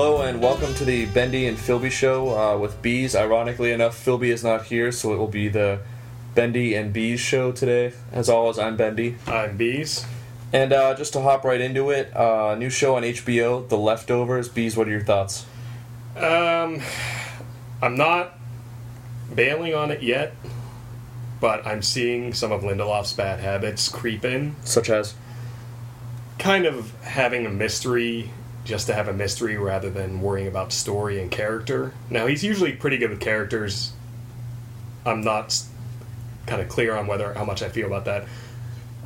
Hello and welcome to the Bendy and Philby show uh, with Bees. Ironically enough, Philby is not here, so it will be the Bendy and Bees show today. As always, I'm Bendy. I'm Bees. And uh, just to hop right into it, uh, new show on HBO, The Leftovers. Bees, what are your thoughts? Um, I'm not bailing on it yet, but I'm seeing some of Lindelof's bad habits creep in. Such as? Kind of having a mystery just to have a mystery rather than worrying about story and character. Now, he's usually pretty good with characters. I'm not kind of clear on whether how much I feel about that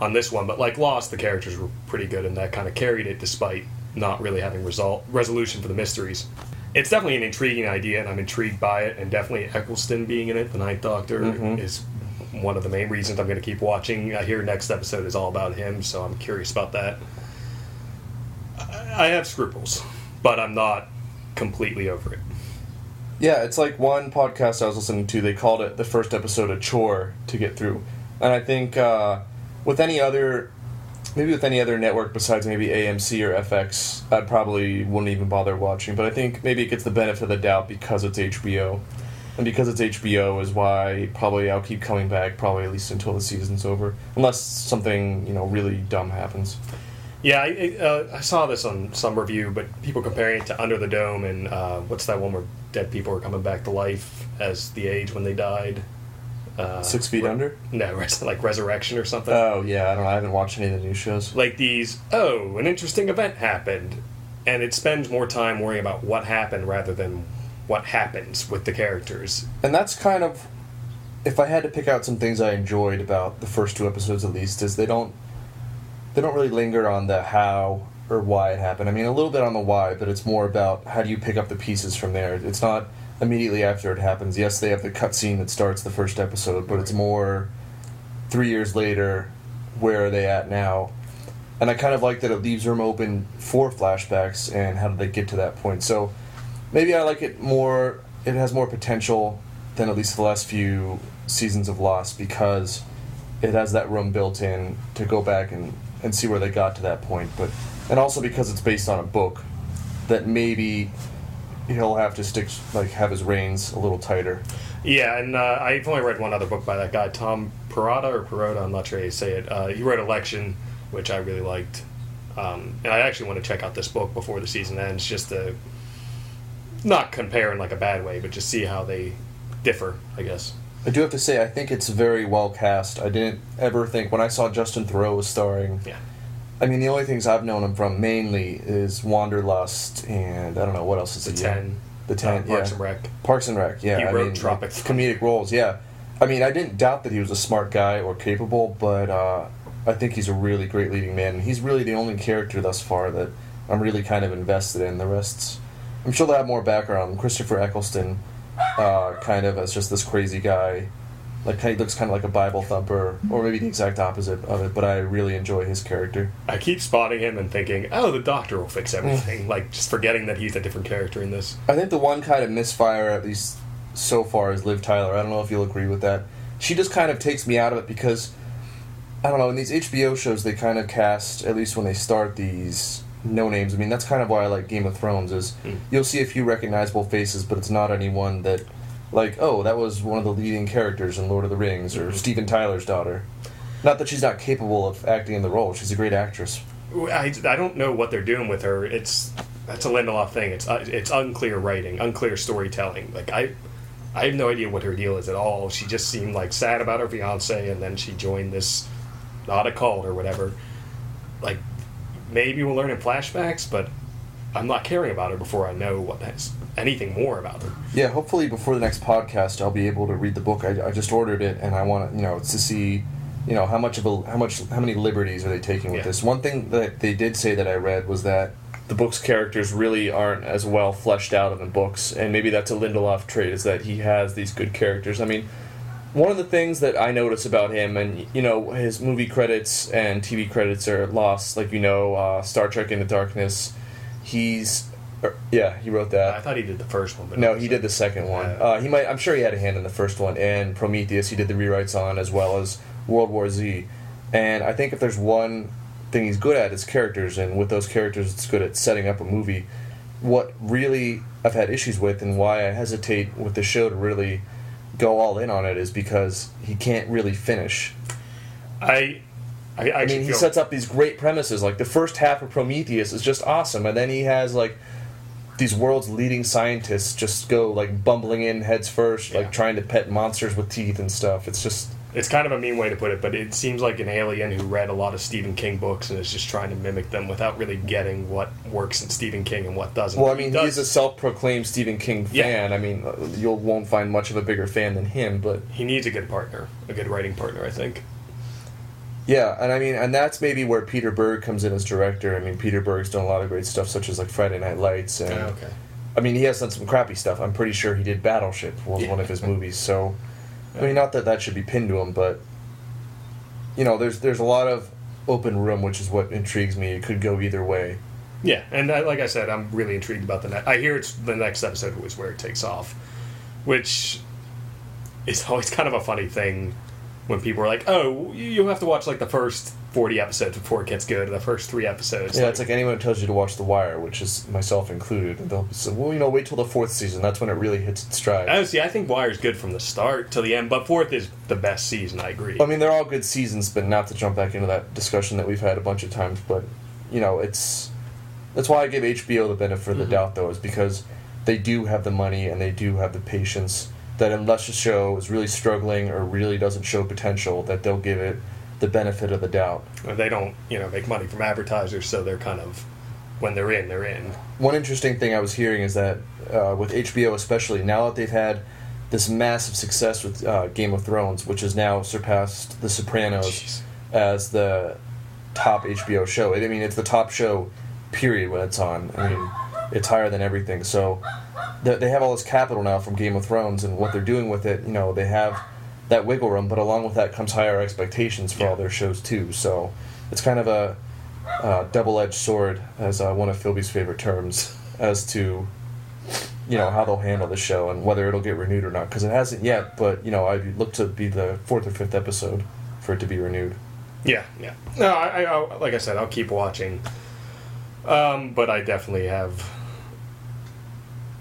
on this one, but like Lost, the characters were pretty good, and that kind of carried it despite not really having result resolution for the mysteries. It's definitely an intriguing idea, and I'm intrigued by it. And definitely Eccleston being in it, the Ninth Doctor, Mhm. is one of the main reasons I'm going to keep watching. I hear next episode is all about him, so I'm curious about that. I have scruples, but I'm not completely over it. Yeah, it's like one podcast I was listening to, they called it the first episode a chore to get through. And I think uh, with any other, maybe with any other network besides maybe AMC or FX, I probably wouldn't even bother watching. But I think maybe it gets the benefit of the doubt because it's HBO. And because it's HBO is why probably I'll keep coming back, probably at least until the season's over. Unless something, you know, really dumb happens. Yeah, I, uh, I saw this on some review, but people comparing it to Under the Dome and uh, what's that one where dead people are coming back to life as the age when they died? Uh, Six Feet re- Under? No, res- like Resurrection or something. Oh, yeah, I don't know. I haven't watched any of the new shows. like these, oh, an interesting event happened, and it spends more time worrying about what happened rather than what happens with the characters. and that's kind of if I had to pick out some things I enjoyed about the first two episodes at least is they don't they don't really linger on the how or why it happened. I mean a little bit on the why, but it's more about how do you pick up the pieces from there. It's not immediately after it happens. Yes, they have the cutscene that starts the first episode, but it's more three years later, where are they at now? And I kind of like that it leaves room open for flashbacks and how did they get to that point. So maybe I like it more. It has more potential than at least the last few seasons of Lost because it has that room built in to go back and, and see where they got to that point. But and also because it's based on a book that maybe he'll have to stick like have his reins a little tighter. Yeah, and uh, I've only read one other book by that guy, Tom Perrotta or Perrotta. I'm not sure how you say it. Uh, he wrote Election, which I really liked, um, and I actually want to check out this book before the season ends, just to not compare in like a bad way, but just see how they differ. I guess. I do have to say I think it's very well cast. I didn't ever think when I saw Justin Theroux was starring. Yeah. I mean, the only things I've known him from mainly is Wanderlust and I don't know what else is The. Ten. The Ten, uh, Parks yeah. and Rec. Parks and Rec, yeah. He I wrote mean, Tropic comedic roles, yeah. I mean, I didn't doubt that he was a smart guy or capable, but uh, I think he's a really great leading man. And he's really the only character thus far that I'm really kind of invested in. The rest's, I'm sure they'll have more background. Christopher Eccleston, uh, kind of as just this crazy guy, like he looks kind of like a Bible thumper, or maybe the exact opposite of it. But I really enjoy his character. I keep spotting him and thinking, oh, the Doctor will fix everything. like just forgetting that he's a different character in this. I think the one kind of misfire, at least so far, is Liv Tyler. I don't know if you'll agree with that. She just kind of takes me out of it because I don't know. In these HBO shows, they kind of cast at least when they start these no names. I mean, that's kind of why I like Game of Thrones. Is Mm. you'll see a few recognizable faces, but it's not anyone that like oh that was one of the leading characters in Lord of the Rings or Mhm. Steven Tyler's daughter. Not that she's not capable of acting in the role. She's a great actress. I, I don't know what they're doing with her. It's that's a Lindelof thing. It's uh, it's unclear writing, unclear storytelling. Like I, I have no idea what her deal is at all. She just seemed like sad about her fiance, and then she joined this, not a cult or whatever. Like maybe we'll learn in flashbacks, but I'm not caring about her before I know what that's anything more about her. Yeah, hopefully before the next podcast, I'll be able to read the book. I, I just ordered it, and I want to, you know, to see, you know, how much of a how much how many liberties are they taking with Yeah. this. One thing that they did say that I read was that the book's characters really aren't as well fleshed out in the books, and maybe that's a Lindelof trait is that he has these good characters. I mean. One of the things that I notice about him, and you know, his movie credits and TV credits are lost. Like you know, uh, Star Trek Into Darkness. He's, er, yeah, he wrote that. I thought he did the first one, but No, he did the second one. Uh, Uh, he might. I'm sure he had a hand in the first one and Prometheus. He did the rewrites on as well as World War Z. And I think if there's one thing he's good at, it's characters. And with those characters, it's good at setting up a movie. what really I've had issues with and why I hesitate with the show to really go all in on it is because he can't really finish. I, I, I mean, he sets up these great premises. Like the first half of Prometheus is just awesome, and then he has like these world's leading scientists just go like bumbling in heads first, Yeah. like trying to pet monsters with teeth and stuff. It's just It's kind of a mean way to put it, but it seems like an alien who read a lot of Stephen King books and is just trying to mimic them without really getting what works in Stephen King and what doesn't. well, I He mean, does- he's a self-proclaimed Stephen King Yeah. fan. I mean, you won't find much of a bigger fan than him, but he needs a good partner, a good writing partner. I think. Yeah, and I mean, and that's maybe where Peter Berg comes in as director. I mean, Peter Berg's done a lot of great stuff, such as like Friday Night Lights, and Oh, okay. I mean, he has done some crappy stuff. I'm pretty sure he did Battleship was Yeah. one of his movies. So, I mean, not that that should be pinned to him, but you know, there's there's a lot of open room, which is what intrigues me. It could go either way. Yeah, and I, like I said, I'm really intrigued about the next. I hear it's the next episode was where it takes off, which is always kind of a funny thing when people are like, "Oh, you you have to watch like the first 40 episodes before it gets good, the first three episodes." Yeah, it's like anyone who tells you to watch The Wire, which is myself included. They'll say, well, you know, wait till the fourth season. That's when it really hits its stride. Oh, see, I think Wire's good from the start to the end, but fourth is the best season. I agree. I mean, they're all good seasons, but not to jump back into that discussion that we've had a bunch of times. But you know, it's that's why I give HBO the benefit of the Mhm. doubt, though, is because they do have the money and they do have the patience. That unless a show is really struggling or really doesn't show potential, that they'll give it the benefit of the doubt. they don't, you know, make money from advertisers, so they're kind of when they're in, they're in. One interesting thing I was hearing is that uh, with HBO, especially now that they've had this massive success with uh, Game of Thrones, which has now surpassed The Sopranos Jeez. as the top HBO show. I mean, it's the top show, period, when it's on. I mean, it's higher than everything. So they they have all this capital now from Game of Thrones, and what they're doing with it, you know, they have that wiggle room, but along with that comes higher expectations for all their shows too. So it's kind of a uh, double-edged sword, as uh, one of Philby's favorite terms, as to you know how they'll handle the show and whether it'll get renewed or not. Because it hasn't yet, but you know, I look to be the fourth or fifth episode for it to be renewed. Yeah, yeah. No, I, I, I like I said, I'll keep watching. Um, but I definitely have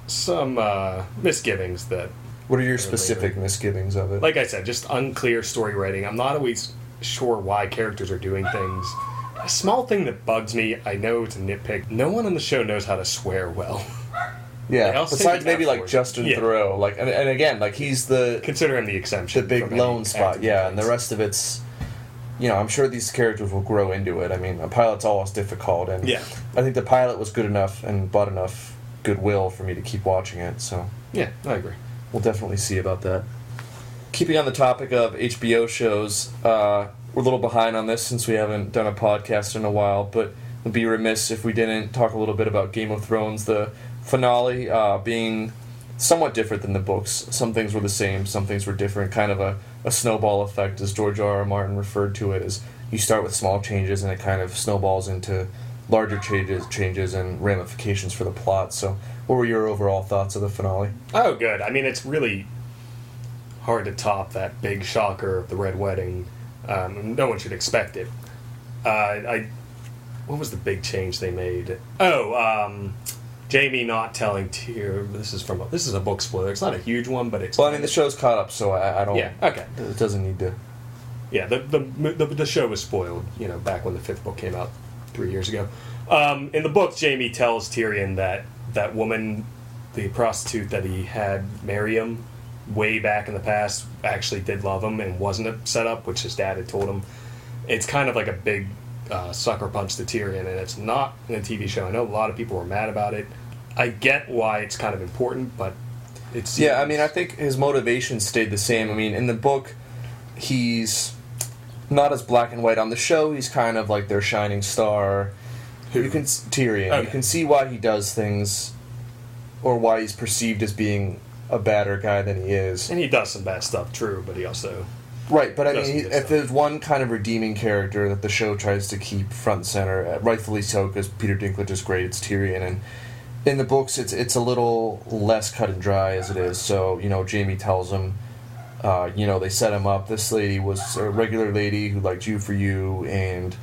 some uh, misgivings that, What are your specific misgivings of it? like I said, just unclear story writing. I'm not always sure why characters are doing things. A small thing that bugs me, I know it's a nitpick. No one on the show knows how to swear well. Yeah. Besides maybe like. Justin Yeah. Theroux, like and, and again, like he's the Consider him the exception. the big lone spot, yeah, and the rest of it's, you know, I'm sure these characters will grow into it. I mean, a pilot's always difficult, and Yeah. I think the pilot was good enough and bought enough goodwill for me to keep watching it. So Yeah, I agree. We'll definitely see about that. Keeping on the topic of HBO shows, uh, we're a little behind on this since we haven't done a podcast in a while, but would be remiss if we didn't talk a little bit about Game of Thrones, the finale uh, being somewhat different than the books. Some things were the same, some things were different, kind of a, a snowball effect, as George R. R. Martin referred to it, as you start with small changes and it kind of snowballs into larger changes, changes and ramifications for the plot. So, what were your overall thoughts of the finale? Oh, good. I mean, it's really hard to top that big shocker of the Red Wedding. Um, no one should expect it. Uh, I, what was the big change they made? Oh, um, Jaime not telling Tyr. This is from a, this is a book spoiler. It's not a huge one, but it's Well, I mean, the show's caught up, so I, I don't. yeah. Okay. It doesn't need to. Yeah, the, the the the show was spoiled. You know, back when the fifth book came out three years ago. Um, in the book, Jaime tells Tyrion that that woman, the prostitute that he had marry him way back in the past, actually did love him and wasn't a setup, which his dad had told him. It's kind of like a big uh, sucker punch to Tyrion, and it's not in a TV show. I know a lot of people were mad about it. I get why it's kind of important, but it's Yeah, I mean, I think his motivation stayed the same. I mean, in the book, he's not as black and white. On the show, he's kind of like their shining star. Who? You can Tyrion. You can see why he does things, or why he's perceived as being a badder guy than he is. and he does some bad stuff, true, but he also Right, but I mean, he, if stuff. there's one kind of redeeming character that the show tries to keep front and center, uh, rightfully so, because Peter Dinklage is great, it's Tyrion, and in the books, it's it's a little less cut and dry as it is. So you know, Jaime tells him, uh, you know, they set him up. This lady was a regular lady who liked you for you, and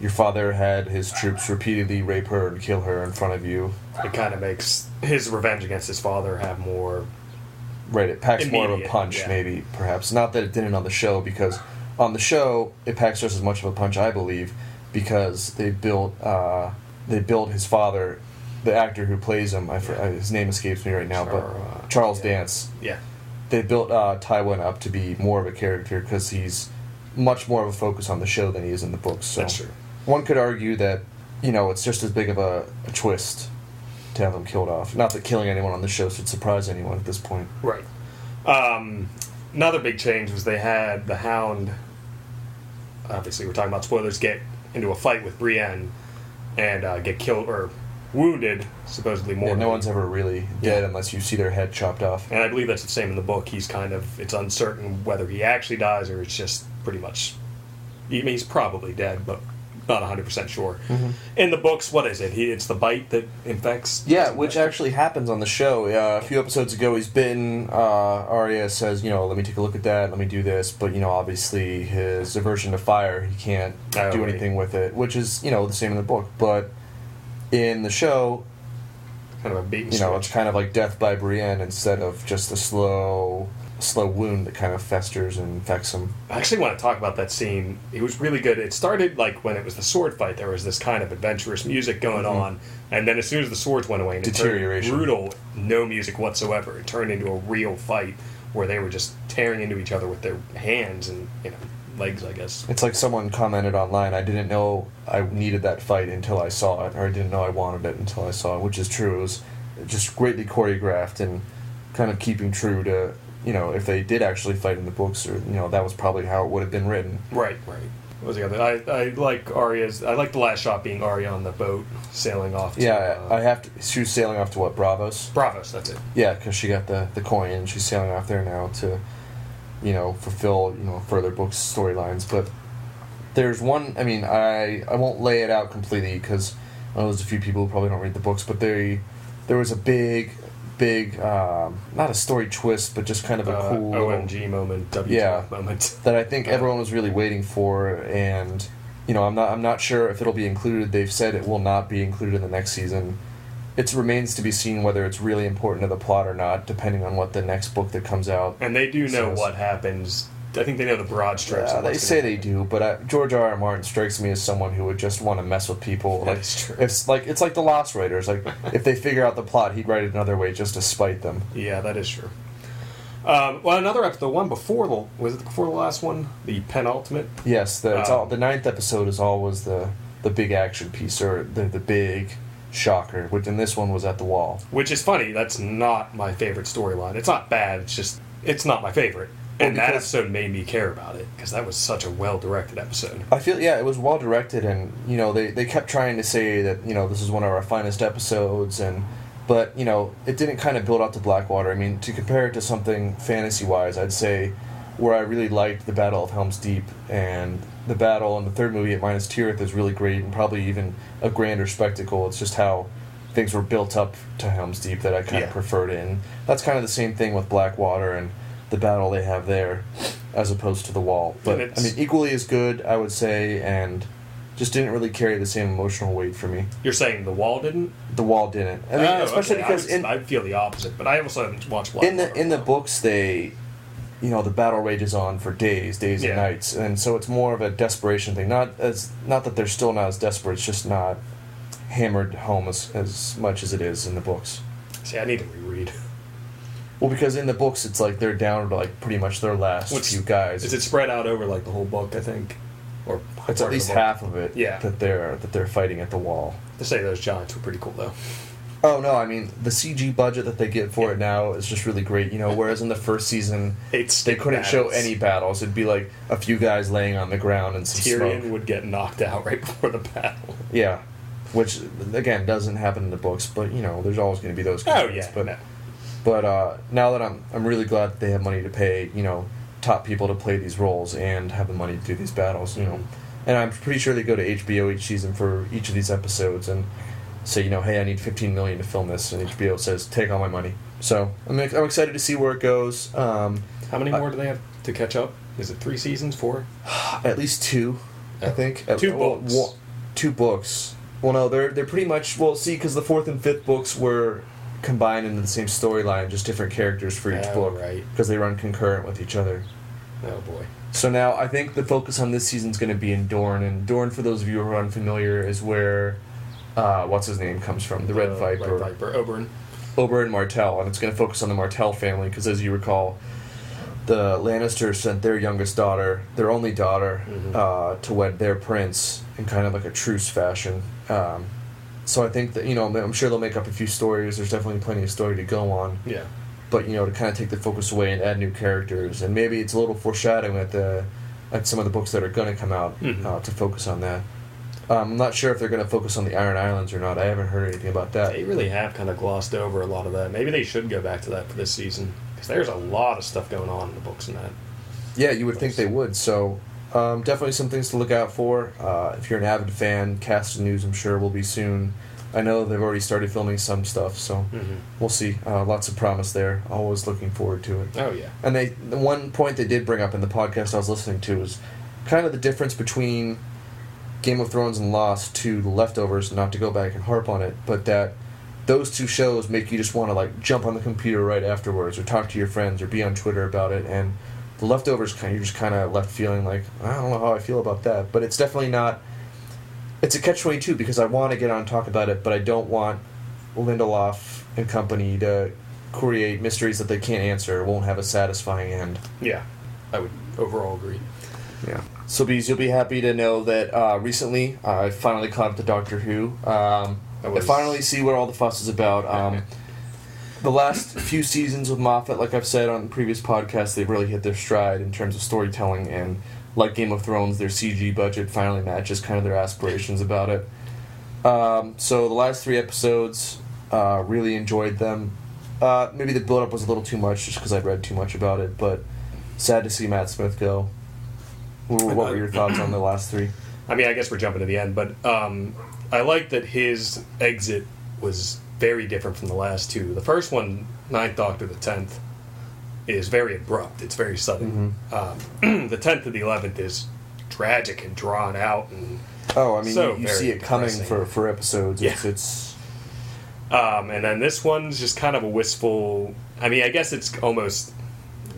your father had his troops repeatedly rape her and kill her in front of you. It kind of makes his revenge against his father have more. Right, it packs more of a punch, yeah. maybe, perhaps. Not that it didn't on the show, because on the show, it packs just as much of a punch, I believe, because they built, uh, they built his father, the actor who plays him, I, for- uh, his name escapes me right now, Char- but Charles yeah. Dance. Yeah. They built uh, Tywin up to be more of a character because he's much more of a focus on the show than he is in the books. So That's true. one could argue that, you know, it's just as big of a, a twist to have him killed off. Not that killing anyone on the show should surprise anyone at this point. Right. Um, another big change was they had the Hound. Obviously, we're talking about spoilers. Get into a fight with Brienne and uh, get killed or wounded, supposedly more. Yeah, no one's ever really dead Yeah. unless you see their head chopped off. And I believe that's the same in the book. He's kind of it's uncertain whether he actually dies or it's just pretty much. I mean, he's probably dead, but not 100 percent sure. Mm-hmm. In the books, what is it? He, it's the bite that infects. Yeah, which actually happens on the show. Uh, a few episodes ago, he's bitten. Uh, Arya says, you know, let me take a look at that, let me do this. But, you know, obviously his aversion to fire, he can't Oh, do right. anything with it, which is, you know, the same in the book. But in the show, kind of a beaten you know, it's kind of like death by Brienne instead of just a slow, slow wound that kind of festers and infects him. I actually want to talk about that scene. It was really good. It started like when it was the sword fight. There was this kind of adventurous music going on, and then as soon as the swords went away, and Mm-hmm. Deterioration. brutal, no music whatsoever. It turned into a real fight where they were just tearing into each other with their hands and you know legs, I guess. It's like someone commented online, I didn't know I needed that fight until I saw it, or I didn't know I wanted it until I saw it, which is true. It was just greatly choreographed and kind of keeping true to, you know, if they did actually fight in the books, or, you know, that was probably how it would have been written. Right, right. What was the other? I, I like Arya's. I like the last shot being Arya on the boat sailing off. To, Yeah, uh, I have to. She was sailing off to what, Braavos? Braavos. That's it. Yeah, because she got the, the coin and she's sailing off there now to, you know, fulfill, you know, further books storylines. But there's one, I mean, I, I won't lay it out completely because I know there's a few people who probably don't read the books, but they, there was a big, big, um, not a story twist, but just kind of a Uh, cool OMG moment. WTF Yeah. moment. that I think everyone was really waiting for, and you know, I'm not I'm not sure if it'll be included. They've said it will not be included in the next season. It remains to be seen whether it's really important to the plot or not, depending on what the next book that comes out. And they do know Says- what happens. I think they know the broad strokes. Of they say gonna they do, but uh, George R. R. Martin strikes me as someone who would just want to mess with people. That Like, is true. It's like it's like the Lost Writers. Like if they figure out the plot, he'd write it another way just to spite them. Yeah, that is true. Um, well, another episode, the one before the was it before the last one, the penultimate. Yes, the it's Um, all, the ninth episode is always the the big action piece or the the big shocker, which in this one was at the wall. Which is funny. That's not my favorite storyline. It's not bad. It's just it's not my favorite. And Well, that episode made me care about it because that was such a well directed episode. I feel yeah, it was well directed, and you know they they kept trying to say that you know this is one of our finest episodes, and but you know it didn't kind of build up to Blackwater. I mean, to compare it to something fantasy wise, I'd say where I really liked the Battle of Helm's Deep and the battle in the third movie at Minas Tirith is really great and probably even a grander spectacle. It's just how things were built up to Helm's Deep that I kind Yeah. of preferred it, and that's kind of the same thing with Blackwater and the battle they have there, as opposed to the Wall. But I mean, equally as good, I would say, and just didn't really carry the same emotional weight for me. You're saying the wall didn't? The Wall didn't. I mean, Oh, especially okay. because I, in I feel the opposite, but I also haven't watched Black in the in the books they you know the battle rages on for days days Yeah. and nights and so it's more of a desperation thing not as not that they're still not as desperate it's just not hammered home as, as much as it is in the books See, I need to reread. well because in the books it's like they're down to like pretty much their last What's- few guys Is it spread out over like the whole book? I think, or it's at the least book? half of it Yeah. that they're that they're fighting at the wall To say those giants were pretty cool though. Oh no! I mean, the CG budget that they get for it now is just really great. You know, whereas in the first season It's they couldn't show any battles. It'd be like a few guys laying on the ground and some Tyrion smoke. would get knocked out right before the battle. Yeah, which again doesn't happen in the books, but you know, there's always going to be those. Oh yeah, but no. but uh, now that I'm I'm really glad that they have money to pay you know top people to play these roles and have the money to do these battles. You know, Mhm. and I'm pretty sure they go to HBO each season for each of these episodes and say you know hey I need 15 million to film this and HBO says take all my money. So I'm I'm excited to see where it goes. Um, How many I- more do they have to catch up? Is it three seasons? Four? at least two, I think. Two well, books. one- two books. Well, no, they're they're pretty much well. See, because the fourth and fifth books were combined into the same storyline, just different characters for each Oh, book right. because they run concurrent with each other. Oh boy. So now I think the focus on this season is going to be in Dorne, and Dorne, for those of you who are unfamiliar, is where uh, what's his name comes from, the Red Viper, Red Viper. Oberyn. Oberyn Martell, and it's going to focus on the Martell family because, as you recall, the Lannisters sent their youngest daughter, their only daughter, Mhm. uh, to wed their prince in kind of like a truce fashion. Um, so I think that you know I'm sure they'll make up a few stories. There's definitely plenty of story to go on Yeah. but you know to kind of take the focus away and add new characters and maybe it's a little foreshadowing at the at some of the books that are going to come out Mhm. uh, to focus on that um, i'm not sure if they're going to focus on the iron islands or not i haven't heard anything about that They really have kind of glossed over a lot of that. Maybe they should go back to that for this season because there's a lot of stuff going on in the books and that. yeah you would think they would so um, definitely some things to look out for uh, if you're an avid fan cast news i'm sure will be soon i know they've already started filming some stuff so Mm-hmm. we'll see uh, lots of promise there always looking forward to it Oh yeah. And they the one point they did bring up in the podcast I was listening to was kind of the difference between Game of Thrones and Lost to the leftovers, not to go back and harp on it, but that those two shows make you just want to like jump on the computer right afterwards or talk to your friends or be on Twitter about it and the leftovers kind of you're just kind of left feeling like I don't know how I feel about that, but it's definitely not it's a catch 22 because I want to get on and talk about it, but I don't want Lindelof and company to create mysteries that they can't answer, won't have a satisfying end. Yeah. I would overall agree. Yeah. So, Bees, you'll be happy to know that uh, recently I finally caught up to Doctor Who. Um, I I finally see what all the fuss is about. Um, the last few seasons with Moffat, like I've said on previous podcasts, they've really hit their stride in terms of storytelling, and like Game of Thrones, their CG budget finally matches kind of their aspirations about it. Um, so the last three episodes, uh, really enjoyed them. Uh, maybe the build up was a little too much, just because I'd read too much about it. But sad to see Matt Smith go. What were your thoughts on the last three? I mean, I guess we're jumping to the end, but um, I like that his exit was very different from the last two. The first one, Ninth Doctor, the tenth, is very abrupt. It's very sudden. Mm-hmm. Um, the tenth to the eleventh is tragic and drawn out, and Oh, I mean, So you, you see it coming for, for episodes. Yeah. It's it's um, and then this one's just kind of a wistful. I mean, I guess it's almost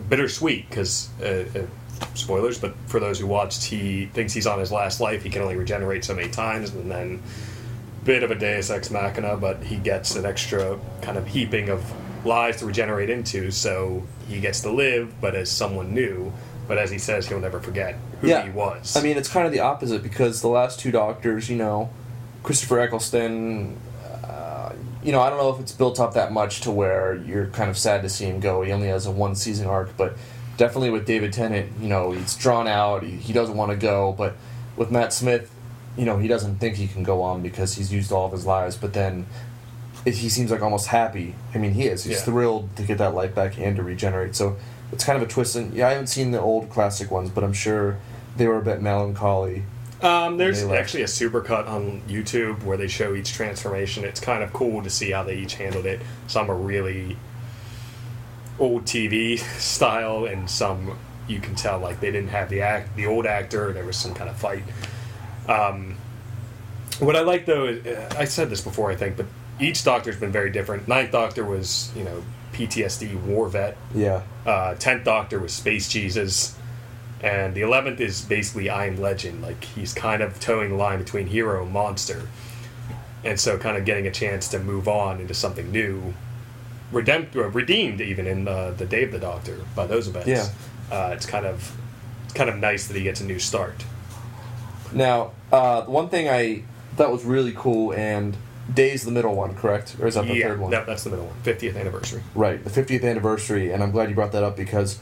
bittersweet because. Uh, uh, Spoilers, but for those who watched, he thinks he's on his last life. He can only regenerate so many times, and then bit of a deus ex machina, but he gets an extra kind of heaping of lives to regenerate into, so he gets to live, but as someone new. But as he says, he'll never forget who yeah. he was. I mean, it's kind of the opposite because the last two Doctors, you know, Christopher Eccleston. Uh, you know, I don't know if it's built up that much to where you're kind of sad to see him go. He only has a one season arc, but definitely with David Tennant, you know, he's drawn out. He, he doesn't want to go, but with Matt Smith, you know, he doesn't think he can go on because he's used all of his lives. But then it, he seems like almost happy. I mean, he is. He's Yeah. thrilled to get that life back and to regenerate. So it's kind of a twist. And yeah, I haven't seen the old classic ones, but I'm sure they were a bit melancholy. Um, there's actually a supercut on YouTube where they show each transformation. It's kind of cool to see how they each handled it. Some are really old TV style, and some you can tell like they didn't have the act, the old actor. There was some kind of fight. Um, what I like though, is, uh, I said this before, I think, but each Doctor's been very different. Ninth Doctor was, you know, PTSD war vet. Yeah. Uh, Tenth Doctor was Space Jesus, and the eleventh is basically I Am Legend. Like he's kind of towing the line between hero and monster, and so kind of getting a chance to move on into something new, redempt or redeemed even in uh, the Day of the Doctor by those events. Yeah. uh, it's kind of it's kind of nice that he gets a new start. Now, uh, one thing I thought was really cool, and Day's the middle one, correct? Or is that the yeah, third one? that- that's the middle one. Fiftieth anniversary. Right, the 50th anniversary, and I'm glad you brought that up because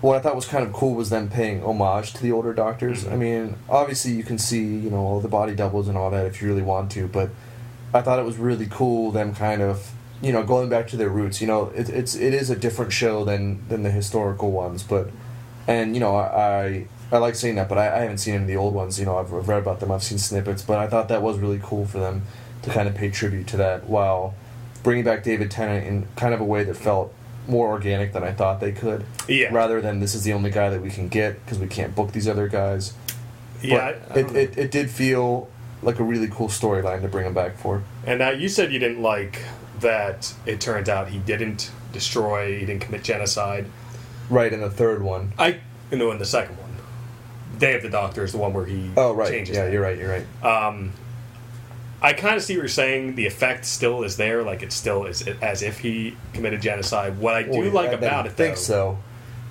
what I thought was kind of cool was them paying homage to the older doctors. Mhm. I mean, obviously you can see, you know, all the body doubles and all that if you really want to, but I thought it was really cool them kind of, you know, going back to their roots. You know, it, it's it is a different show than than the historical ones, but and you know, I I like saying that, but I, I haven't seen any of the old ones. You know, I've, I've read about them, I've seen snippets, but I thought that was really cool for them to kind of pay tribute to that while bringing back David Tennant in kind of a way that felt more organic than I thought they could. Yeah. Rather than this is the only guy that we can get because we can't book these other guys. Yeah, I- I But it, it, it did feel like a really cool storyline to bring him back for. And now you said you didn't like that it turned out he didn't destroy, he didn't commit genocide. Right in the third one. I no in the second one. Day of the Doctor is the one where he Oh right, changes. yeah, that. you're right, you're right. Um, I kind of see what you're saying. The effect still is there, like it still is as if he committed genocide. What I do Well, like I about it, think though, so.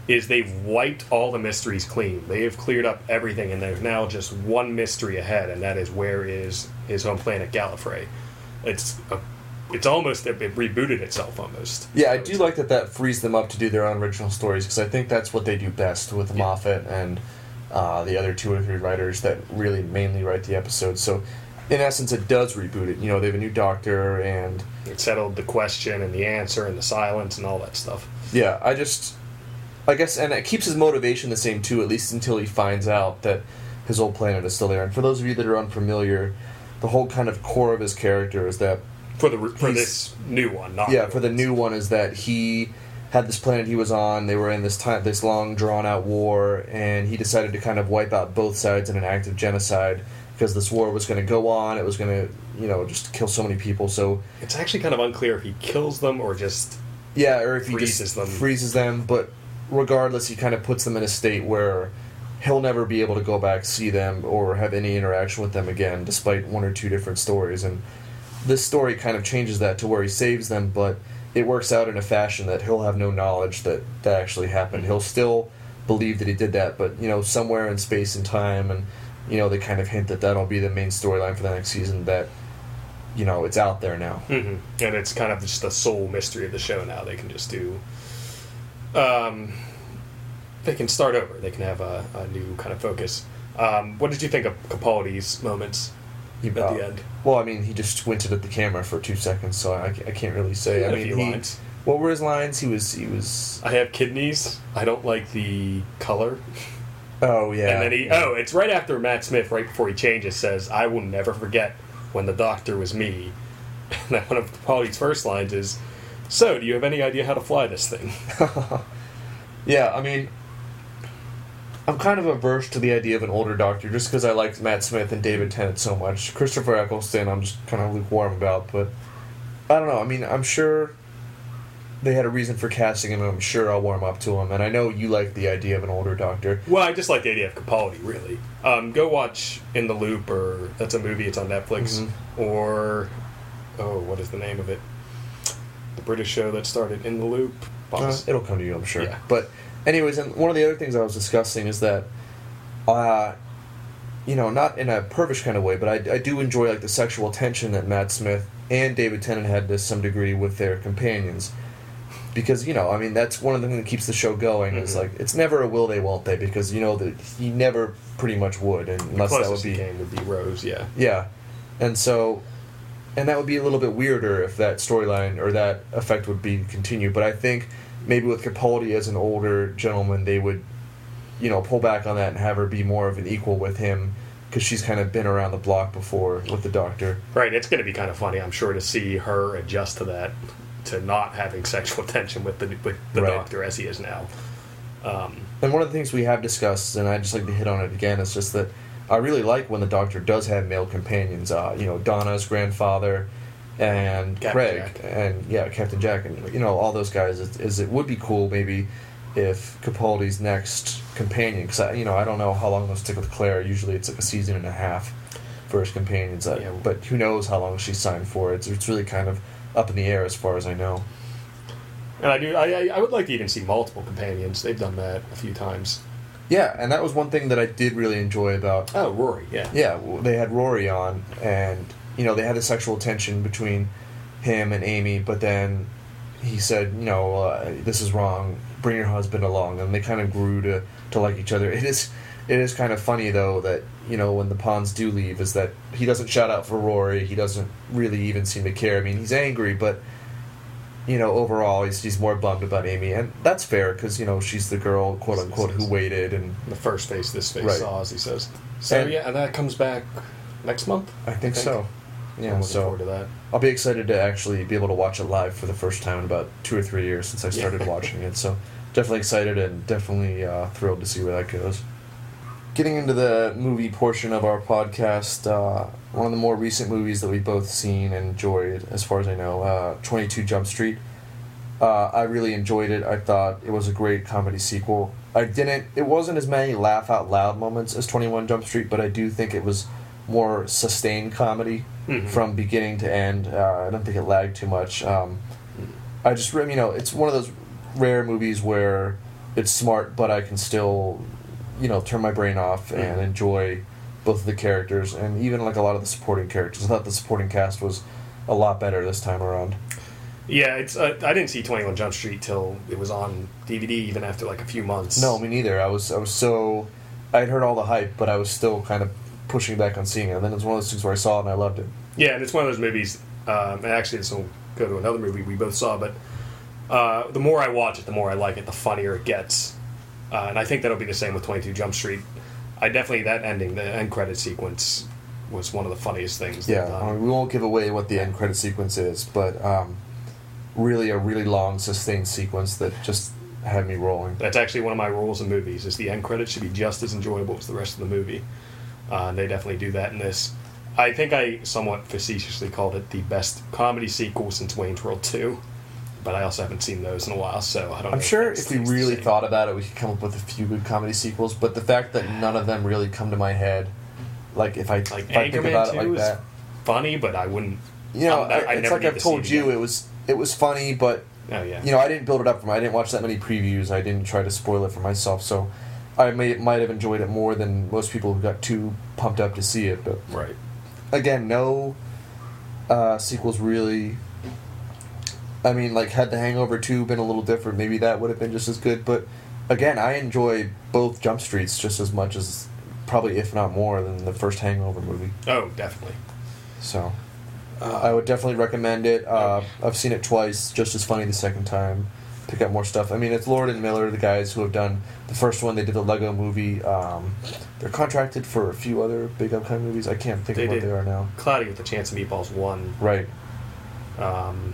is they've wiped all the mysteries clean. They have cleared up everything, and there's now just one mystery ahead, and that is where is his home planet Gallifrey. It's a, it's almost it, rebooted itself almost. Yeah, I do like that that frees them up to do their own original stories because I think that's what they do best with Moffat and uh, the other two or three writers that really mainly write the episodes. So, in essence, it does reboot it. You know, they have a new doctor, and It settled the question and the answer and the silence and all that stuff. yeah, I just, I guess, and it keeps his motivation the same too, at least until he finds out that his old planet is still there. And for those of you that are unfamiliar, the whole kind of core of his character is that For the for this new one, not yeah, for the new one is that he had this planet he was on. They were in this time, this long drawn out war, and he decided to kind of wipe out both sides in an act of genocide because this war was going to go on. It was going to, you know, just kill so many people. So It's actually kind of unclear if he kills them or just yeah, or if he Freezes just them. freezes them. But regardless, he kind of puts them in a state where he'll never be able to go back see them or have any interaction with them again, despite one or two different stories. And this story kind of changes that to where he saves them, but it works out in a fashion that he'll have no knowledge that that actually happened. He'll still believe that he did that, but you know, somewhere in space and time, and you know, they kind of hint that that'll be the main storyline for the next season. That you know, it's out there now. hmm And it's kind of just the sole mystery of the show now. They can just do. Um, they can start over. They can have a, a new kind of focus. Um, what did you think of Capaldi's moments He- at uh, the end? Well, I mean, he just squinted at the camera for two seconds, so I, I can't really say. I mean, he, lines. what were his lines? He was, he was. I have kidneys. I don't like the color. Oh yeah. and then he. yeah. Oh, it's right after Matt Smith, right before he changes, says, "I will never forget when the doctor was me." And one of Capaldi's first lines is, "So, do you have any idea how to fly this thing?" Yeah, I mean, I'm kind of averse to the idea of an older doctor just because I liked Matt Smith and David Tennant so much. Christopher Eccleston, I'm just kind of lukewarm about, but I don't know. I mean, I'm sure they had a reason for casting him, and I'm sure I'll warm up to him. And I know you like the idea of an older doctor. Well, I just like the idea of Capaldi, really. Um, go watch In the Loop, or that's a movie. It's on Netflix. Mhm. Or oh, what is the name of it? The British show that started In the Loop. Uh, it'll come to you, I'm sure. Yeah. But, anyways, and one of the other things I was discussing is that, uh, you know, not in a pervish kind of way, but I, I do enjoy like the sexual tension that Matt Smith and David Tennant had to some degree with their companions. Because you know, I mean, that's one of the things that keeps the show going. Is Mhm. like it's never a will they won't they because you know that he never pretty much would, and unless that would be he came would be Rose. Yeah. yeah, and so, and that would be a little bit weirder if that storyline or that effect would be continued. But I think maybe with Capaldi as an older gentleman, they would, you know, pull back on that and have her be more of an equal with him because she's kind of been around the block before with the Doctor. Right. It's going to be kind of funny, I'm sure, to see her adjust to that, to not having sexual tension with the with the Right. Doctor as he is now. Um, And one of the things we have discussed, and I just like to hit on it again, is just that I really like when the Doctor does have male companions. Uh, you know, Donna's grandfather and Captain Craig, Jack. and yeah, Captain Jack, and you know all those guys. Is, is it would be cool maybe if Capaldi's next companion, because you know I don't know how long they'll stick with Claire. Usually it's like a season and a half for his companions, uh, Yeah. but who knows how long she's signed for? It's it's really kind of up in the air as far as I know. and I do. I, I- I would like to even see multiple companions. They've done that a few times. Yeah, and that was one thing that I did really enjoy about Oh, Rory. Yeah. yeah, they had Rory on, and you know they had a sexual tension between him and Amy, but then he said, you know, uh, this is wrong. Bring your husband along, and they kind of grew to to like each other. It is it is kind of funny though that you know when the Ponds do leave, is that he doesn't shout out for Rory. He doesn't really even seem to care. I mean, he's angry, but. You know, overall, he's, he's more bummed about Amy, and that's fair because you know she's the girl, quote unquote, who waited, and The first face, this face Right. saw, as he says. So And- yeah, and that comes back next month. I think, so. Yeah, I'm looking so forward to that. I'll be excited to actually be able to watch it live for the first time in about two or three years since I started Yeah. watching it. So definitely excited and definitely uh, thrilled to see where that goes. getting into the movie portion of our podcast, uh, one of the more recent movies that we've both seen and enjoyed, as far as I know, uh, 22 Jump Street. Uh, I really enjoyed it. I thought it was a great comedy sequel. I didn't. It wasn't as many laugh out loud moments as 21 Jump Street, but I do think it was more sustained comedy Mhm. from beginning to end. Uh, I don't think it lagged too much. Um, I just, you know, it's one of those rare movies where it's smart, but I can still, you know, turn my brain off and Mhm. enjoy both of the characters and even like a lot of the supporting characters. I thought the supporting cast was a lot better this time around. Yeah, it's. Uh, I didn't see Twenty One Jump Street till it was on DVD, even after like a few months. No, me neither. I was I was so I'd heard all the hype, but I was still kind of pushing back on seeing it. And then it's one of those things where I saw it and I loved it. Yeah, and it's one of those movies. Um, and actually, this will go to another movie we both saw, but uh, the more I watch it, the more I like it, the funnier it gets. Uh, and I think that'll be the same with Twenty Two Jump Street. I definitely that ending, the end credit sequence, was one of the funniest things. Yeah, I mean, we won't give away what the end credit sequence is, but um, really a really long sustained sequence that just had me rolling. That's actually one of my rules in movies: is the end credits should be just as enjoyable as the rest of the movie. Uh, and they definitely do that in this. I think I somewhat facetiously called it the best comedy sequel since Wayne's World Two, but I also haven't seen those in a while, so I don't. I'm know sure if we really thought about it, we could come up with a few good comedy sequels. But the fact that none of them really come to my head, like if I, like if I think about it like that, funny, but I wouldn't. you know, I I- it's like I've told you, again. it was it was funny, but Oh yeah. you know, I didn't build it up for from. I didn't watch that many previews. I didn't try to spoil it for myself, so I may might have enjoyed it more than most people who got too pumped up to see it. But right. again, no uh, sequels really. I mean, like had The Hangover two been a little different, maybe that would have been just as good. But again, I enjoy both Jump Streets just as much as, probably if not more than the first Hangover movie. Oh, definitely. So, I would definitely recommend it. Uh, I've seen it twice, just as funny the second time. Pick up more stuff. I mean, it's Lord and Miller, the guys who have done the first one. They did the Lego movie. Um, they're contracted for a few other big upcoming movies. I can't think They of what they are now. Cloudy with the Chance of Meatballs one, Right. um,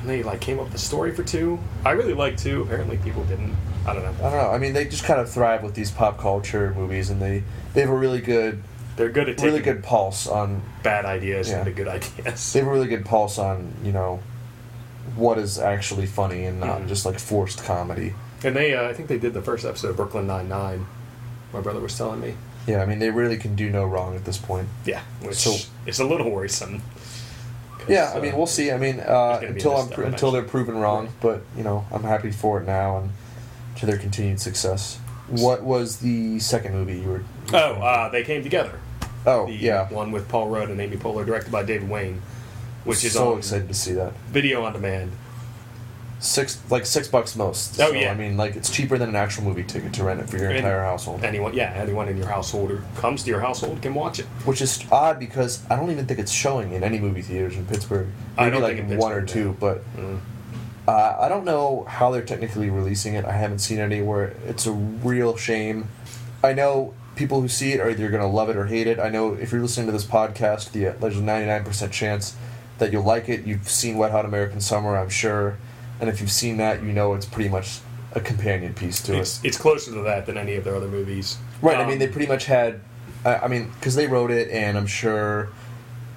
and they like came up with a story for two. I really liked two. Apparently, people didn't. I don't know. I don't know. I mean, they just kind of thrive with these pop culture movies, and they they have a really good, They're good at taking really good pulse on. bad ideas Yeah. into good ideas. They have a really good pulse on you know, what is actually funny and not Mhm. just like forced comedy. And they, uh, I think they did the first episode of Brooklyn Nine Nine. My brother was telling me. Yeah, I mean, they really can do no wrong at this point. Yeah, which So- is a little worrisome. Yeah, I uh, mean, we'll see. I mean, uh, gonna be a until I'm until they're proven wrong, but you know, I'm happy for it now and to their continued success. What was the second movie you were? Oh, uh, they came together. oh, The yeah. one with Paul Rudd and Amy Poehler, directed by David Wain, which is so on excited to see that. video on demand. Six like six bucks most. Oh, So, yeah. I mean, like it's cheaper than an actual movie ticket to rent it for your And entire household. Anyone, yeah, anyone in your household or comes to your household can watch it. Which is odd because I don't even think it's showing in any movie theaters in Pittsburgh. I Maybe don't like think in one or two, but Mm. uh, I don't know how they're technically releasing it. I haven't seen anywhere. It's a real shame. I know people who see it are either going to love it or hate it. I know if you're listening to this podcast, the, there's a 99% chance that you'll like it. You've seen Wet Hot American Summer, I'm sure, and if you've seen that, you know it's pretty much a companion piece to it. It's it's closer to that than any of their other movies. Right. I Um, mean, they pretty much had. I, I mean, because they wrote it, and I'm sure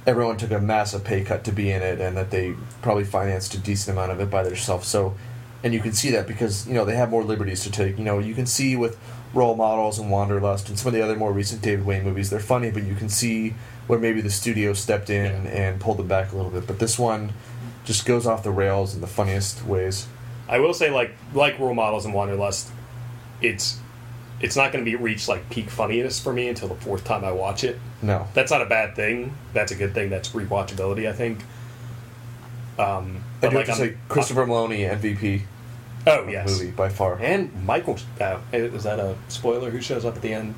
everyone took a massive pay cut to be in it, and that they probably financed a decent amount of it by themselves. So, and you can see that because you know they have more liberties to take. You know, you can see with role models and Wanderlust and some of the other more recent David Wain movies, they're funny, but you can see where maybe the studio stepped in Yeah. and pulled them back a little bit. But this one just goes off the rails in the funniest ways. I will say, like like role models and Wanderlust, it's it's not going to be reached like peak funniness for me until the fourth time I watch it. No. That's not a bad thing. That's a good thing. That's rewatchability, I think. Um, I do like have to I'm- say, Christopher Meloni, MVP Oh yes, movie by far. and Michael. Uh, is that a spoiler? Who shows up at the end?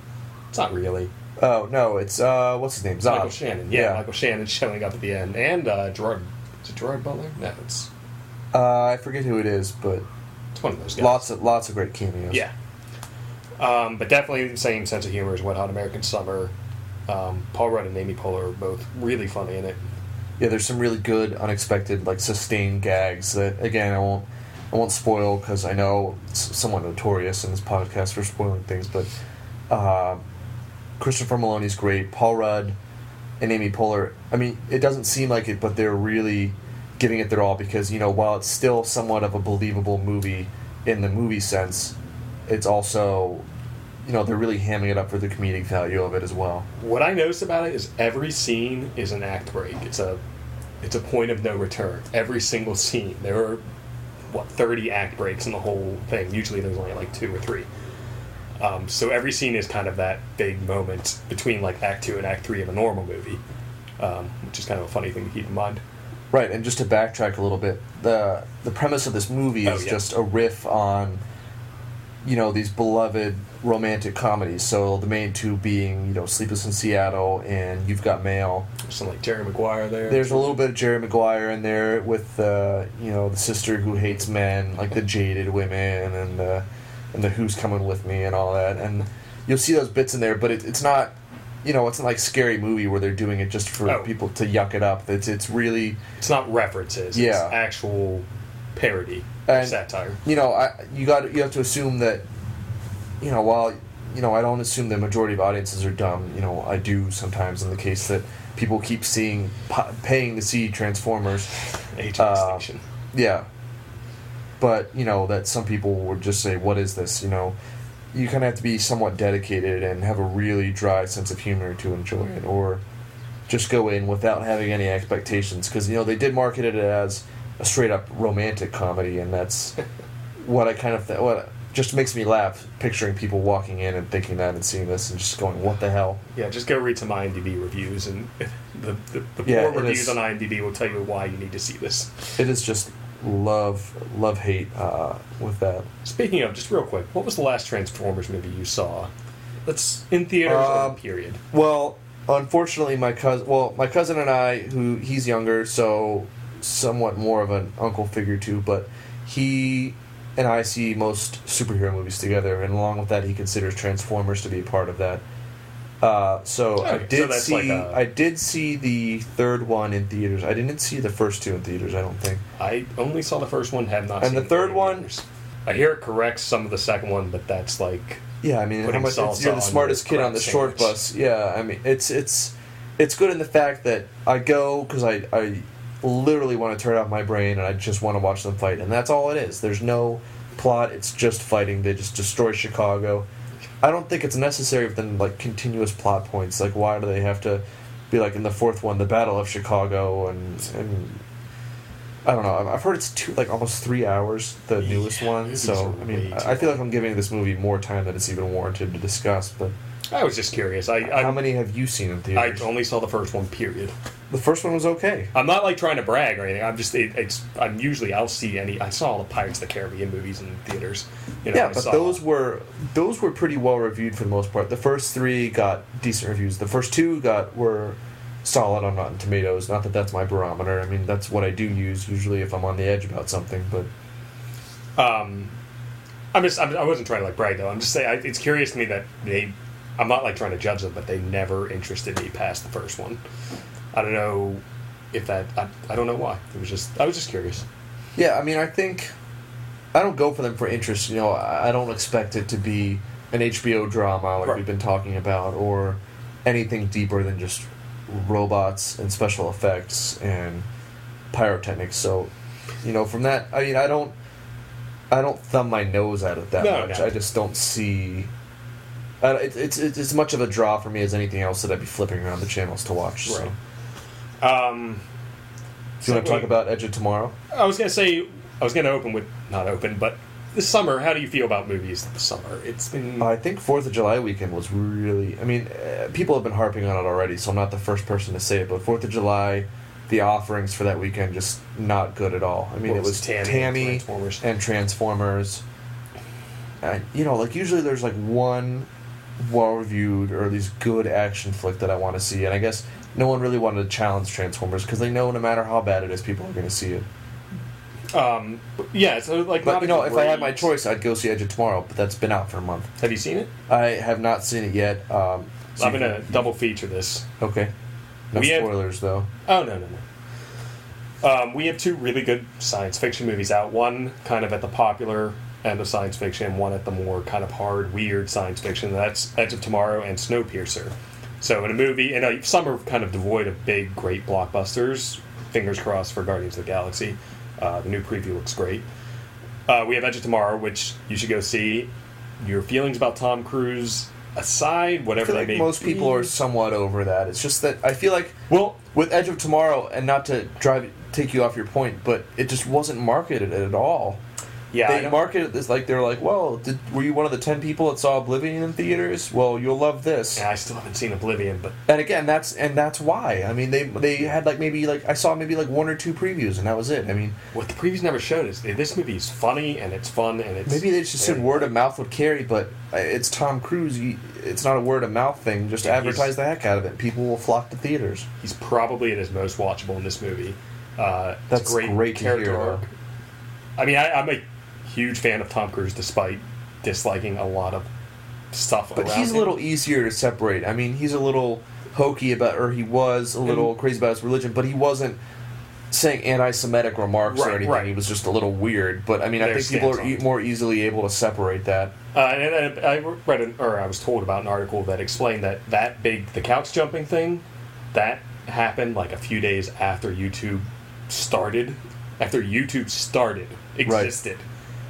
It's not really. Oh no, it's uh, what's his name? Zod. Michael Shannon. Yeah, Michael Shannon showing up at the end, and uh, Gerard. Is it Gerard Butler? No, it's Uh, I forget who it is, but it's one of those guys. lots of lots of great cameos. Yeah. Um, but definitely the same sense of humor as Wet Hot American Summer. Um, Paul Rudd and Amy Poehler are both really funny in it. yeah. There's some really good, unexpected, like sustained gags that again I won't I won't spoil because I know it's somewhat notorious in this podcast for spoiling things, but Uh, Christopher Meloni's great. Paul Rudd and Amy Poehler. I mean, it doesn't seem like it, but they're really giving it their all because you know while it's still somewhat of a believable movie in the movie sense, it's also you know they're really hamming it up for the comedic value of it as well. What I notice about it is every scene is an act break. It's a it's a point of no return. Every single scene. There are what thirty act breaks in the whole thing. Usually there's only like two or three. Um, so every scene is kind of that big moment between like Act Two and Act Three of a normal movie, um, which is kind of a funny thing to keep in mind. Right, and just to backtrack a little bit, the the premise of this movie Oh, is yeah. just a riff on, you know, these beloved romantic comedies. So the main two being, you know, Sleepless in Seattle and You've Got Mail. Some like Jerry Maguire there. There's a little bit of Jerry Maguire in there with, uh, you know, the sister who hates men, like the jaded women, and the and the Who's Coming with Me and all that. And you'll see those bits in there, but it, it's not. You know, it's not like scary movie where they're doing it just for Oh. people to yuck it up. It's it's really It's not references. Yeah. It's actual parody, And- satire. you know, I you got you have to assume that, you know, while you know I don't assume the majority of audiences are dumb. You know, I do sometimes in the case that people keep seeing pa- paying to see Transformers. Age Uh, of Extinction. Yeah, but you know that some people would just say, "What is this?" You know, you kind of have to be somewhat dedicated and have a really dry sense of humor to enjoy it, or just go in without having any expectations because you know they did market it as a straight up romantic comedy, and that's what I kind of th- what just makes me laugh picturing people walking in and thinking that and seeing this and just going, "What the hell?" Yeah, just go read some IMDb reviews, and the the, the Yeah, poor reviews is- on IMDb will tell you why you need to see this. It is just love love hate uh, with that. Speaking of, just real quick, what was the last Transformers movie you saw? That's in theaters. Um, period. Well, unfortunately, my cousin. Well, my cousin and I, who he's younger, so somewhat more of an uncle figure too. But he and I see most superhero movies together, and along with that, he considers Transformers to be a part of that. Uh, so I Okay, so did that's see. like a- I did see the third one in theaters. I didn't see the first two in theaters. I don't think. I only saw the first one. Have not. And seen the third one- theaters. I hear it corrects some of the second one, but that's like Yeah, I mean, how much you're the smartest kid on the crab short bus. Yeah, I mean, it's it's it's good in the fact that I go because I I literally want to turn off my brain and I just want to watch them fight, and that's all it is. There's no plot. It's just fighting. They just destroy Chicago. I don't think it's necessary of them like continuous plot points. Like, why do they have to be like in the fourth one, the Battle of Chicago, and and I don't know. I've- heard it's two like almost three hours, the newest Yeah, one. So I mean, I I feel like I'm giving this movie more time than it's even warranted to discuss. But I was just curious. I I, how many have you seen in theaters? I only saw the first one. Period. The first one was okay. I'm not like trying to brag or anything. I'm just it, it's I'm usually I'll see any. I saw all the Pirates of the Caribbean movies in theaters. You know, yeah, I but those were those were pretty well reviewed for the most part. The first three got decent reviews. The first two got were solid on Rotten Tomatoes. Not that that's my barometer. I mean, that's what I do use usually if I'm on the edge about something. But Um, I'm just I'm, I wasn't trying to like brag though. I'm just saying I, it's curious to me that they. I'm not like trying to judge them, but they never interested me past the first one. I don't know if that. I, I don't know why. It was just I was just curious. Yeah, I mean, I think I don't go for them for interest. You know, I don't expect it to be an HBO drama like Right. we've been talking about, or anything deeper than just robots and special effects and pyrotechnics. So, you know, from that, I mean, I don't, I don't thumb my nose at it that No, much. no. I just don't see. I, it, it's it's as much of a draw for me as anything else that I'd be flipping around the channels to watch. So, Right. Um, do you want to talk about Edge of Tomorrow? I was gonna say I was gonna open with not open, but this summer. How do you feel about movies this summer? It's been I think Fourth of July weekend was really. I mean, uh, people have been harping on it already, so I'm not the first person to say it. But Fourth of July, the offerings for that weekend just not good at all. I mean, it was Tammy Tammy, and Transformers? and Transformers. And you know, like usually there's like one well-reviewed or at least good action flick that I want to see, and I guess no one really wanted to challenge Transformers because they know no matter how bad it is, people are going to see it. um, yeah. So like, But not you know, if I had my choice, I'd go see Edge of Tomorrow, but that's been out for a month. have you seen it? I have not seen it yet. Um, so I'm gonna can- double feature this. Okay. No We have- spoilers though. Oh no no no. Um, we have two really good science fiction movies out. One kind of at the popular end of science fiction, one at the more kind of hard, weird science fiction. That's Edge of Tomorrow and Snowpiercer. So in a movie, and uh, some are kind of devoid of big, great blockbusters. Fingers crossed for Guardians of the Galaxy. Uh, the new preview looks great. Uh, we have Edge of Tomorrow, which you should go see. Your feelings about Tom Cruise aside, whatever like most people are somewhat over that. It's just that I feel like well. with Edge of Tomorrow, and not to drive take you off your point, but it just wasn't marketed at all. Yeah, they don't- marketed this like they're like, well, did, were you one of the ten people that saw Oblivion in theaters? Well, you'll love this. Yeah, I still haven't seen Oblivion, but And again, that's and that's why. I mean, they they had like maybe like I saw maybe like one or two previews, and that was it. I mean, what the previews never showed is this movie is funny and it's fun and it's maybe they just said word of mouth would carry, but uh, it's Tom Cruise. You, it's not a word of mouth thing. Just Yeah, advertise the heck out of it. People will flock to theaters. He's probably at his most watchable in this movie. Uh, That's great, great character hear, arc. I mean, I, I'm a huge fan of Tom Cruise, despite disliking a lot of stuff. But around he's a little easier to separate. I mean, he's a little hokey about, or he was a little crazy about his religion, but he wasn't saying anti-Semitic remarks or anything. right. He was just a little weird. But I mean, I think people are e- more easily able to separate that. Uh, and I, I read, an, or I was told about an article that explained that that big, the couch jumping thing, that happened like a few days after YouTube started. After YouTube started, existed.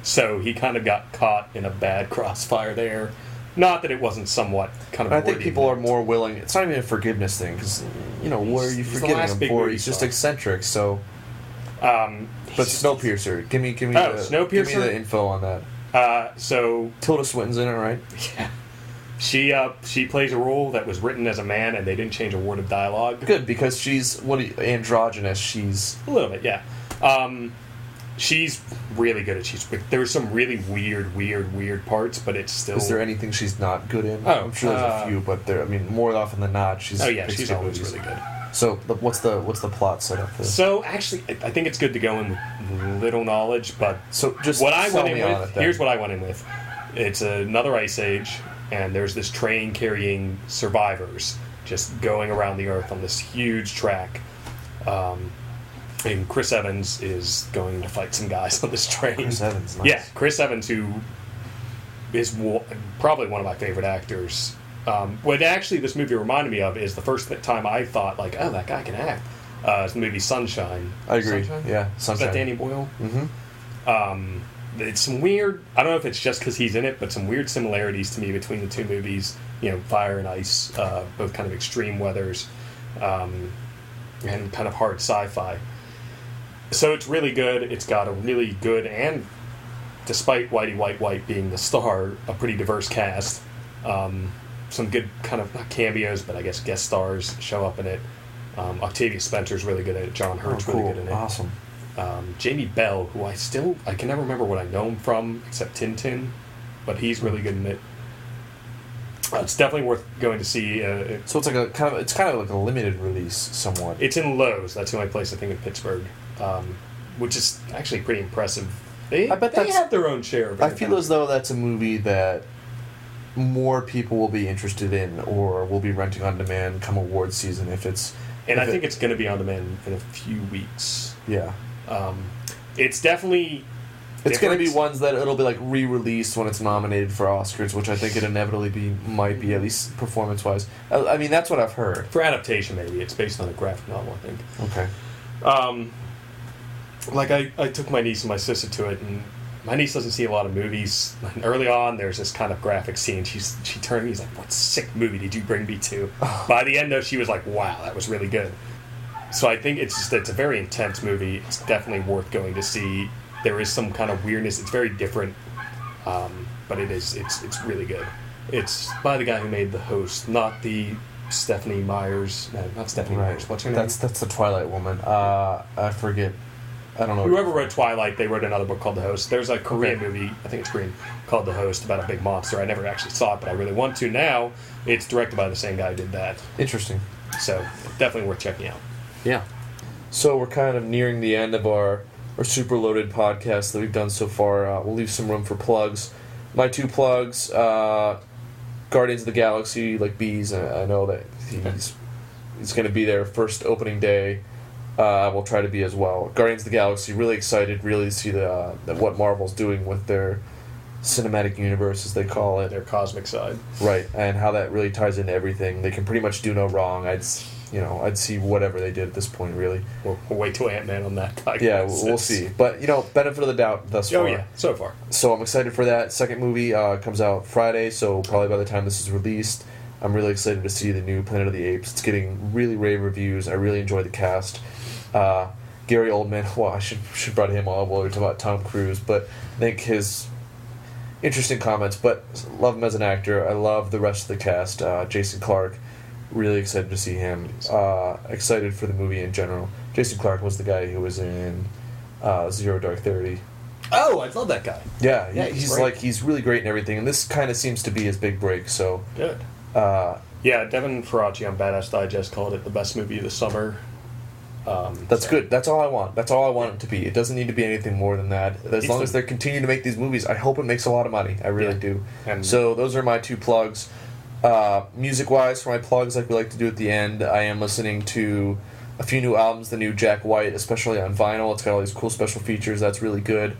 So he kind of got caught in a bad crossfire there. Not that it wasn't somewhat kind of. I think people are more willing. It's not even a forgiveness thing because you know what are you forgiving him for? He's just eccentric. So, Um, but Snowpiercer, give me give me Oh, the, give me the info on that. Uh, so Tilda Swinton's in it, right? yeah, she uh, she plays a role that was written as a man, and they didn't change a word of dialogue. Good because she's what you- androgynous. She's A little bit, yeah. Um, she's really good at she's. There's some really weird, weird, weird parts, but it's still. is there anything she's not good in? Oh, I'm sure there's uh, a few, but there. I mean, more often than not, she's. Oh yeah, she's always movies. really good. So the, what's the what's the plot setup for this? So actually, I I think it's good to go in with little knowledge, but So just what I went in with. it. Here's what I went in with. It's another ice age, and there's this train carrying survivors just going around the earth on this huge track. Um, and Chris Evans is going to fight some guys on this train. Chris Evans, nice. Yeah, Chris Evans, who is wo- probably one of my favorite actors. Um, what actually this movie reminded me of is the first time I thought like, oh, that guy can act. Uh, it's the movie Sunshine. I agree. Sunshine? Yeah, Is Sunshine. that Danny Boyle? Mm-hmm. Um, it's some weird. I don't know if it's just because he's in it, but some weird similarities to me between the two movies. You know, Fire and Ice, uh, both kind of extreme weathers, um, and kind of hard sci-fi. So it's really good. It's got a really good and, despite Whitey White White being the star, a pretty diverse cast. Um, some good kind of not cameos, but I guess guest stars show up in it. Um, Octavia Spencer's really good at it. John Oh, Hurt's cool. really good in it Awesome. um, Jamie Bell, who I still I can never remember what I know him from except Tintin, but he's really good in it. Uh, it's definitely worth going to see. Uh, it- So it's like a kind of it's kind of like a limited release, somewhat. it's in Lowe's. That's the only place I think in Pittsburgh, um, which is actually pretty impressive. They, I bet they that's- have their own share. of I feel as though that's a movie that more people will be interested in or will be renting on demand come award season if it's and I if it- think it's going to be on demand in a few weeks. yeah. Um, it's definitely It's going to be different. ones that it'll be like re-released when it's nominated for Oscars, which I think it inevitably be might be at least performance-wise. I, I mean, that's what I've heard. for adaptation. Maybe it's based on a graphic novel. I think. Okay. Um, like I, I took my niece and my sister to it, and my niece doesn't see a lot of movies. And early on, there's this kind of graphic scene. She's she turned to me, he's like, "What sick movie did you bring me to?" By the end, though, she was like, "Wow, that was really good." So I think it's just it's a very intense movie. It's definitely worth going to see. There is some kind of weirdness. It's very different, um, but it is it's it's really good. It's by the guy who made The Host, not the Stephenie Myers. No, not Stephenie Right. Myers. What's her name? That's that's the Twilight Woman. Uh, I forget. I don't know. Whoever wrote Twilight, they wrote another book called The Host. There's a Korean Okay. movie, I think it's Korean, called The Host about a big monster. I never actually saw it, but I really want to now. It's directed by the same guy who did that. Interesting. So definitely worth checking out. Yeah. So we're kind of nearing the end of our, our super loaded podcast that we've done so far. Uh, we'll leave some room for plugs. My two plugs: uh, Guardians of the Galaxy, like bees. I, know that he's he's going to be there first opening day. Uh, I will try to be as well. Guardians of the Galaxy. Really excited. Really to see the, uh, the what Marvel's doing with their cinematic universe, as they call it. their cosmic side. Right, and how that really ties into everything. They can pretty much do no wrong. I'd, you know, I'd see whatever they did at this point, really. We'll, we'll wait till Ant Man on that. I Yeah, we'll, we'll see. But you know, benefit of the doubt thus Oh far. yeah, so far. So I'm excited for that. Second movie uh, comes out Friday, so probably by the time this is released, I'm really excited to see the new Planet of the Apes. It's getting really rave reviews. I really enjoy the cast. Uh, Gary Oldman. Well, I should should brought him on while we are talking about Tom Cruise, but I think his interesting comments. But love him as an actor. I love the rest of the cast. Uh, Jason Clarke. Really excited to see him. Uh, excited for the movie in general. Jason Clarke was the guy who was in uh, Zero Dark Thirty. Oh, I love that guy. Yeah, he- Yeah, he's, he's like he's really great and everything, and this kind of seems to be his big break. So, Good. uh, Yeah, Devin Faraci on Badass Digest called it the best movie of the summer. Um, that's so- good. That's all I want. That's all I want it to be. It doesn't need to be anything more than that. As He's long as they continue to make these movies, I hope it makes a lot of money. I really Yeah. do. And- so those are my two plugs. Uh, music wise, for my plugs, like we like to do at the end, I am listening to a few new albums. The new Jack White, especially on vinyl. It's got all these cool special features. That's really good.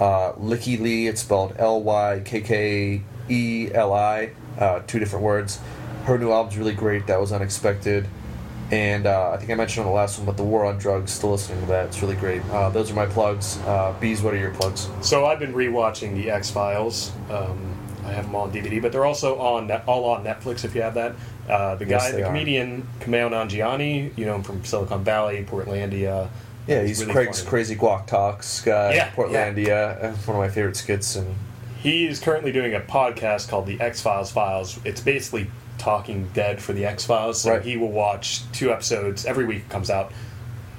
Uh, Lykke Li, it's spelled L Y K K E L I, uh, two different words. Her new album's really great. That was unexpected. And uh, I think I mentioned on the last one, but the War on Drugs. Still listening to that. It's really great. Uh, those are my plugs. Uh, Bees, what are your plugs? So I've been rewatching the X Files. Um, I have them all on DVD, but they're also on all on Netflix if you have that. Uh, the Yes, guy, the are. comedian Kumail Nanjiani, you know him from Silicon Valley, Portlandia. Yeah, he's, really Craig's funny. crazy guac talks guy. Yeah, Portlandia. uh, One of my favorite skits. And He is currently doing a podcast called the X Files Files. It's basically Talking Dead for the X Files. So Right. he will watch two episodes every week. It comes out.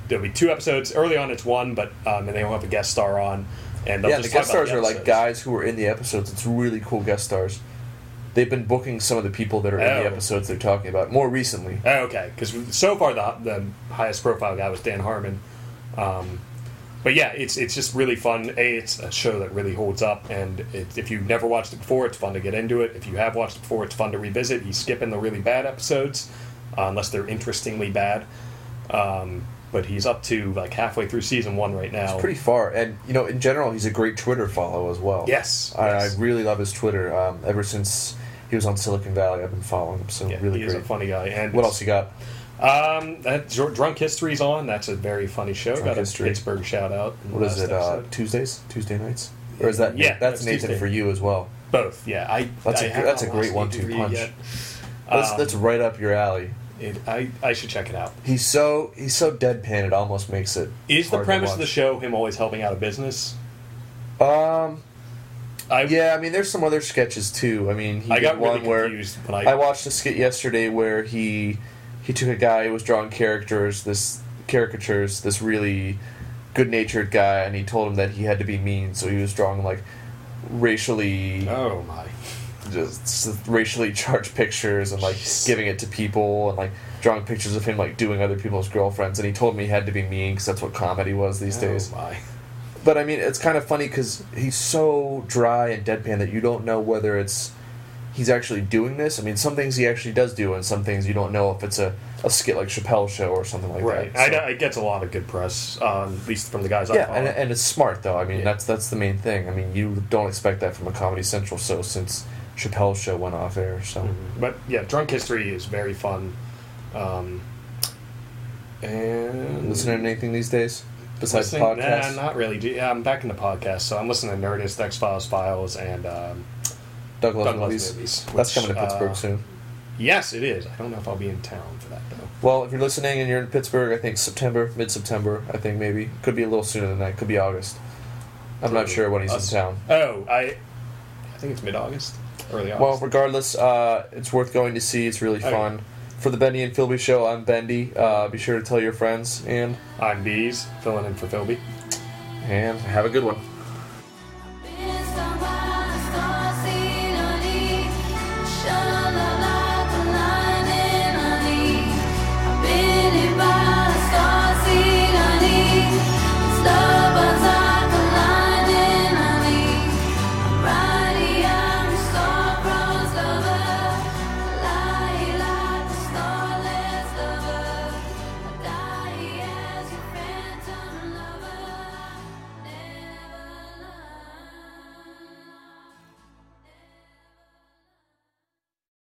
There'll be two episodes. Early on, it's one, but um, and they will have a guest star on. And yeah, the guest stars the are like guys who were in the episodes. It's really cool guest stars. They've been booking some of the people that are in the Oh. episodes they're talking about more recently. Oh, okay, because so far the the highest profile guy was Dan Harmon. Um, but yeah, it's it's just really fun. A, it's a show that really holds up, and it, if you've never watched it before, it's fun to get into it. If you have watched it before, it's fun to revisit. He's skipping the really bad episodes, uh, unless they're interestingly bad. Um, but he's up to like halfway through season one right now. It's pretty far, and you know, in general, he's a great Twitter follow as well. Yes, I, yes. I really love his Twitter. Um, ever since he was on Silicon Valley, I've been following him. So yeah, really he is great. a funny guy. And what else you got? Um, that Drunk History's on. That's a very funny show. Drunk Got a History. Pittsburgh shout out. What is it? Uh. Tuesdays, Tuesday nights, or is that Yeah, That's that's Nathan Tuesday. for you as well. Both, yeah. I That's I a that's a great one-two punch. Yet. That's Um, that's right up your alley. It, I I should check it out. He's so he's so deadpan. It almost makes it. Is the premise of the show him always helping out a business? Um. I Yeah, I mean, there's some other sketches too. I mean, he I got one really where I, I watched a skit yesterday where he he took a guy who was drawing characters, this caricatures, this really good-natured guy, and he told him that he had to be mean, so he was drawing like racially oh my just racially charged pictures and like Jeez. giving it to people and like drawing pictures of him like doing other people's girlfriends and he told me he had to be mean because that's what comedy was these oh, days Oh my. but I mean, it's kind of funny because he's so dry and deadpan that you don't know whether it's he's actually doing this. I mean, some things he actually does do, and some things you don't know if it's a, a skit like Chappelle Show or something like Right. that. I So- it gets a lot of good press, um, at least from the guys I yeah, and, and it's smart though. I mean, Yeah. that's that's the main thing. I mean, you don't expect that from a Comedy Central show since Chappelle's show went off air. So Mhm. But yeah, Drunk History is very fun. Um, and listening to anything these days besides podcasts? Nah, not really. Yeah, I'm back into podcasts, so I'm listening to Nerdist, X Files, Files, and um, Doug Loves Doug Loves movies. Movies. That's coming to Pittsburgh uh, soon. Yes, it is. I don't know if I'll be in town for that though. Well, if you're listening and you're in Pittsburgh, I think September, mid September, I think maybe. Could be a little sooner than that. Could be August. I'm not sure when he's us. in town. Oh, I, I think it's mid August, early August. Well, regardless, uh, it's worth going to see. It's really Okay. fun. For the Bendy and Philby show, I'm Bendy. Uh, be sure to tell your friends and I'm Bees, filling in for Philby. and have a good one.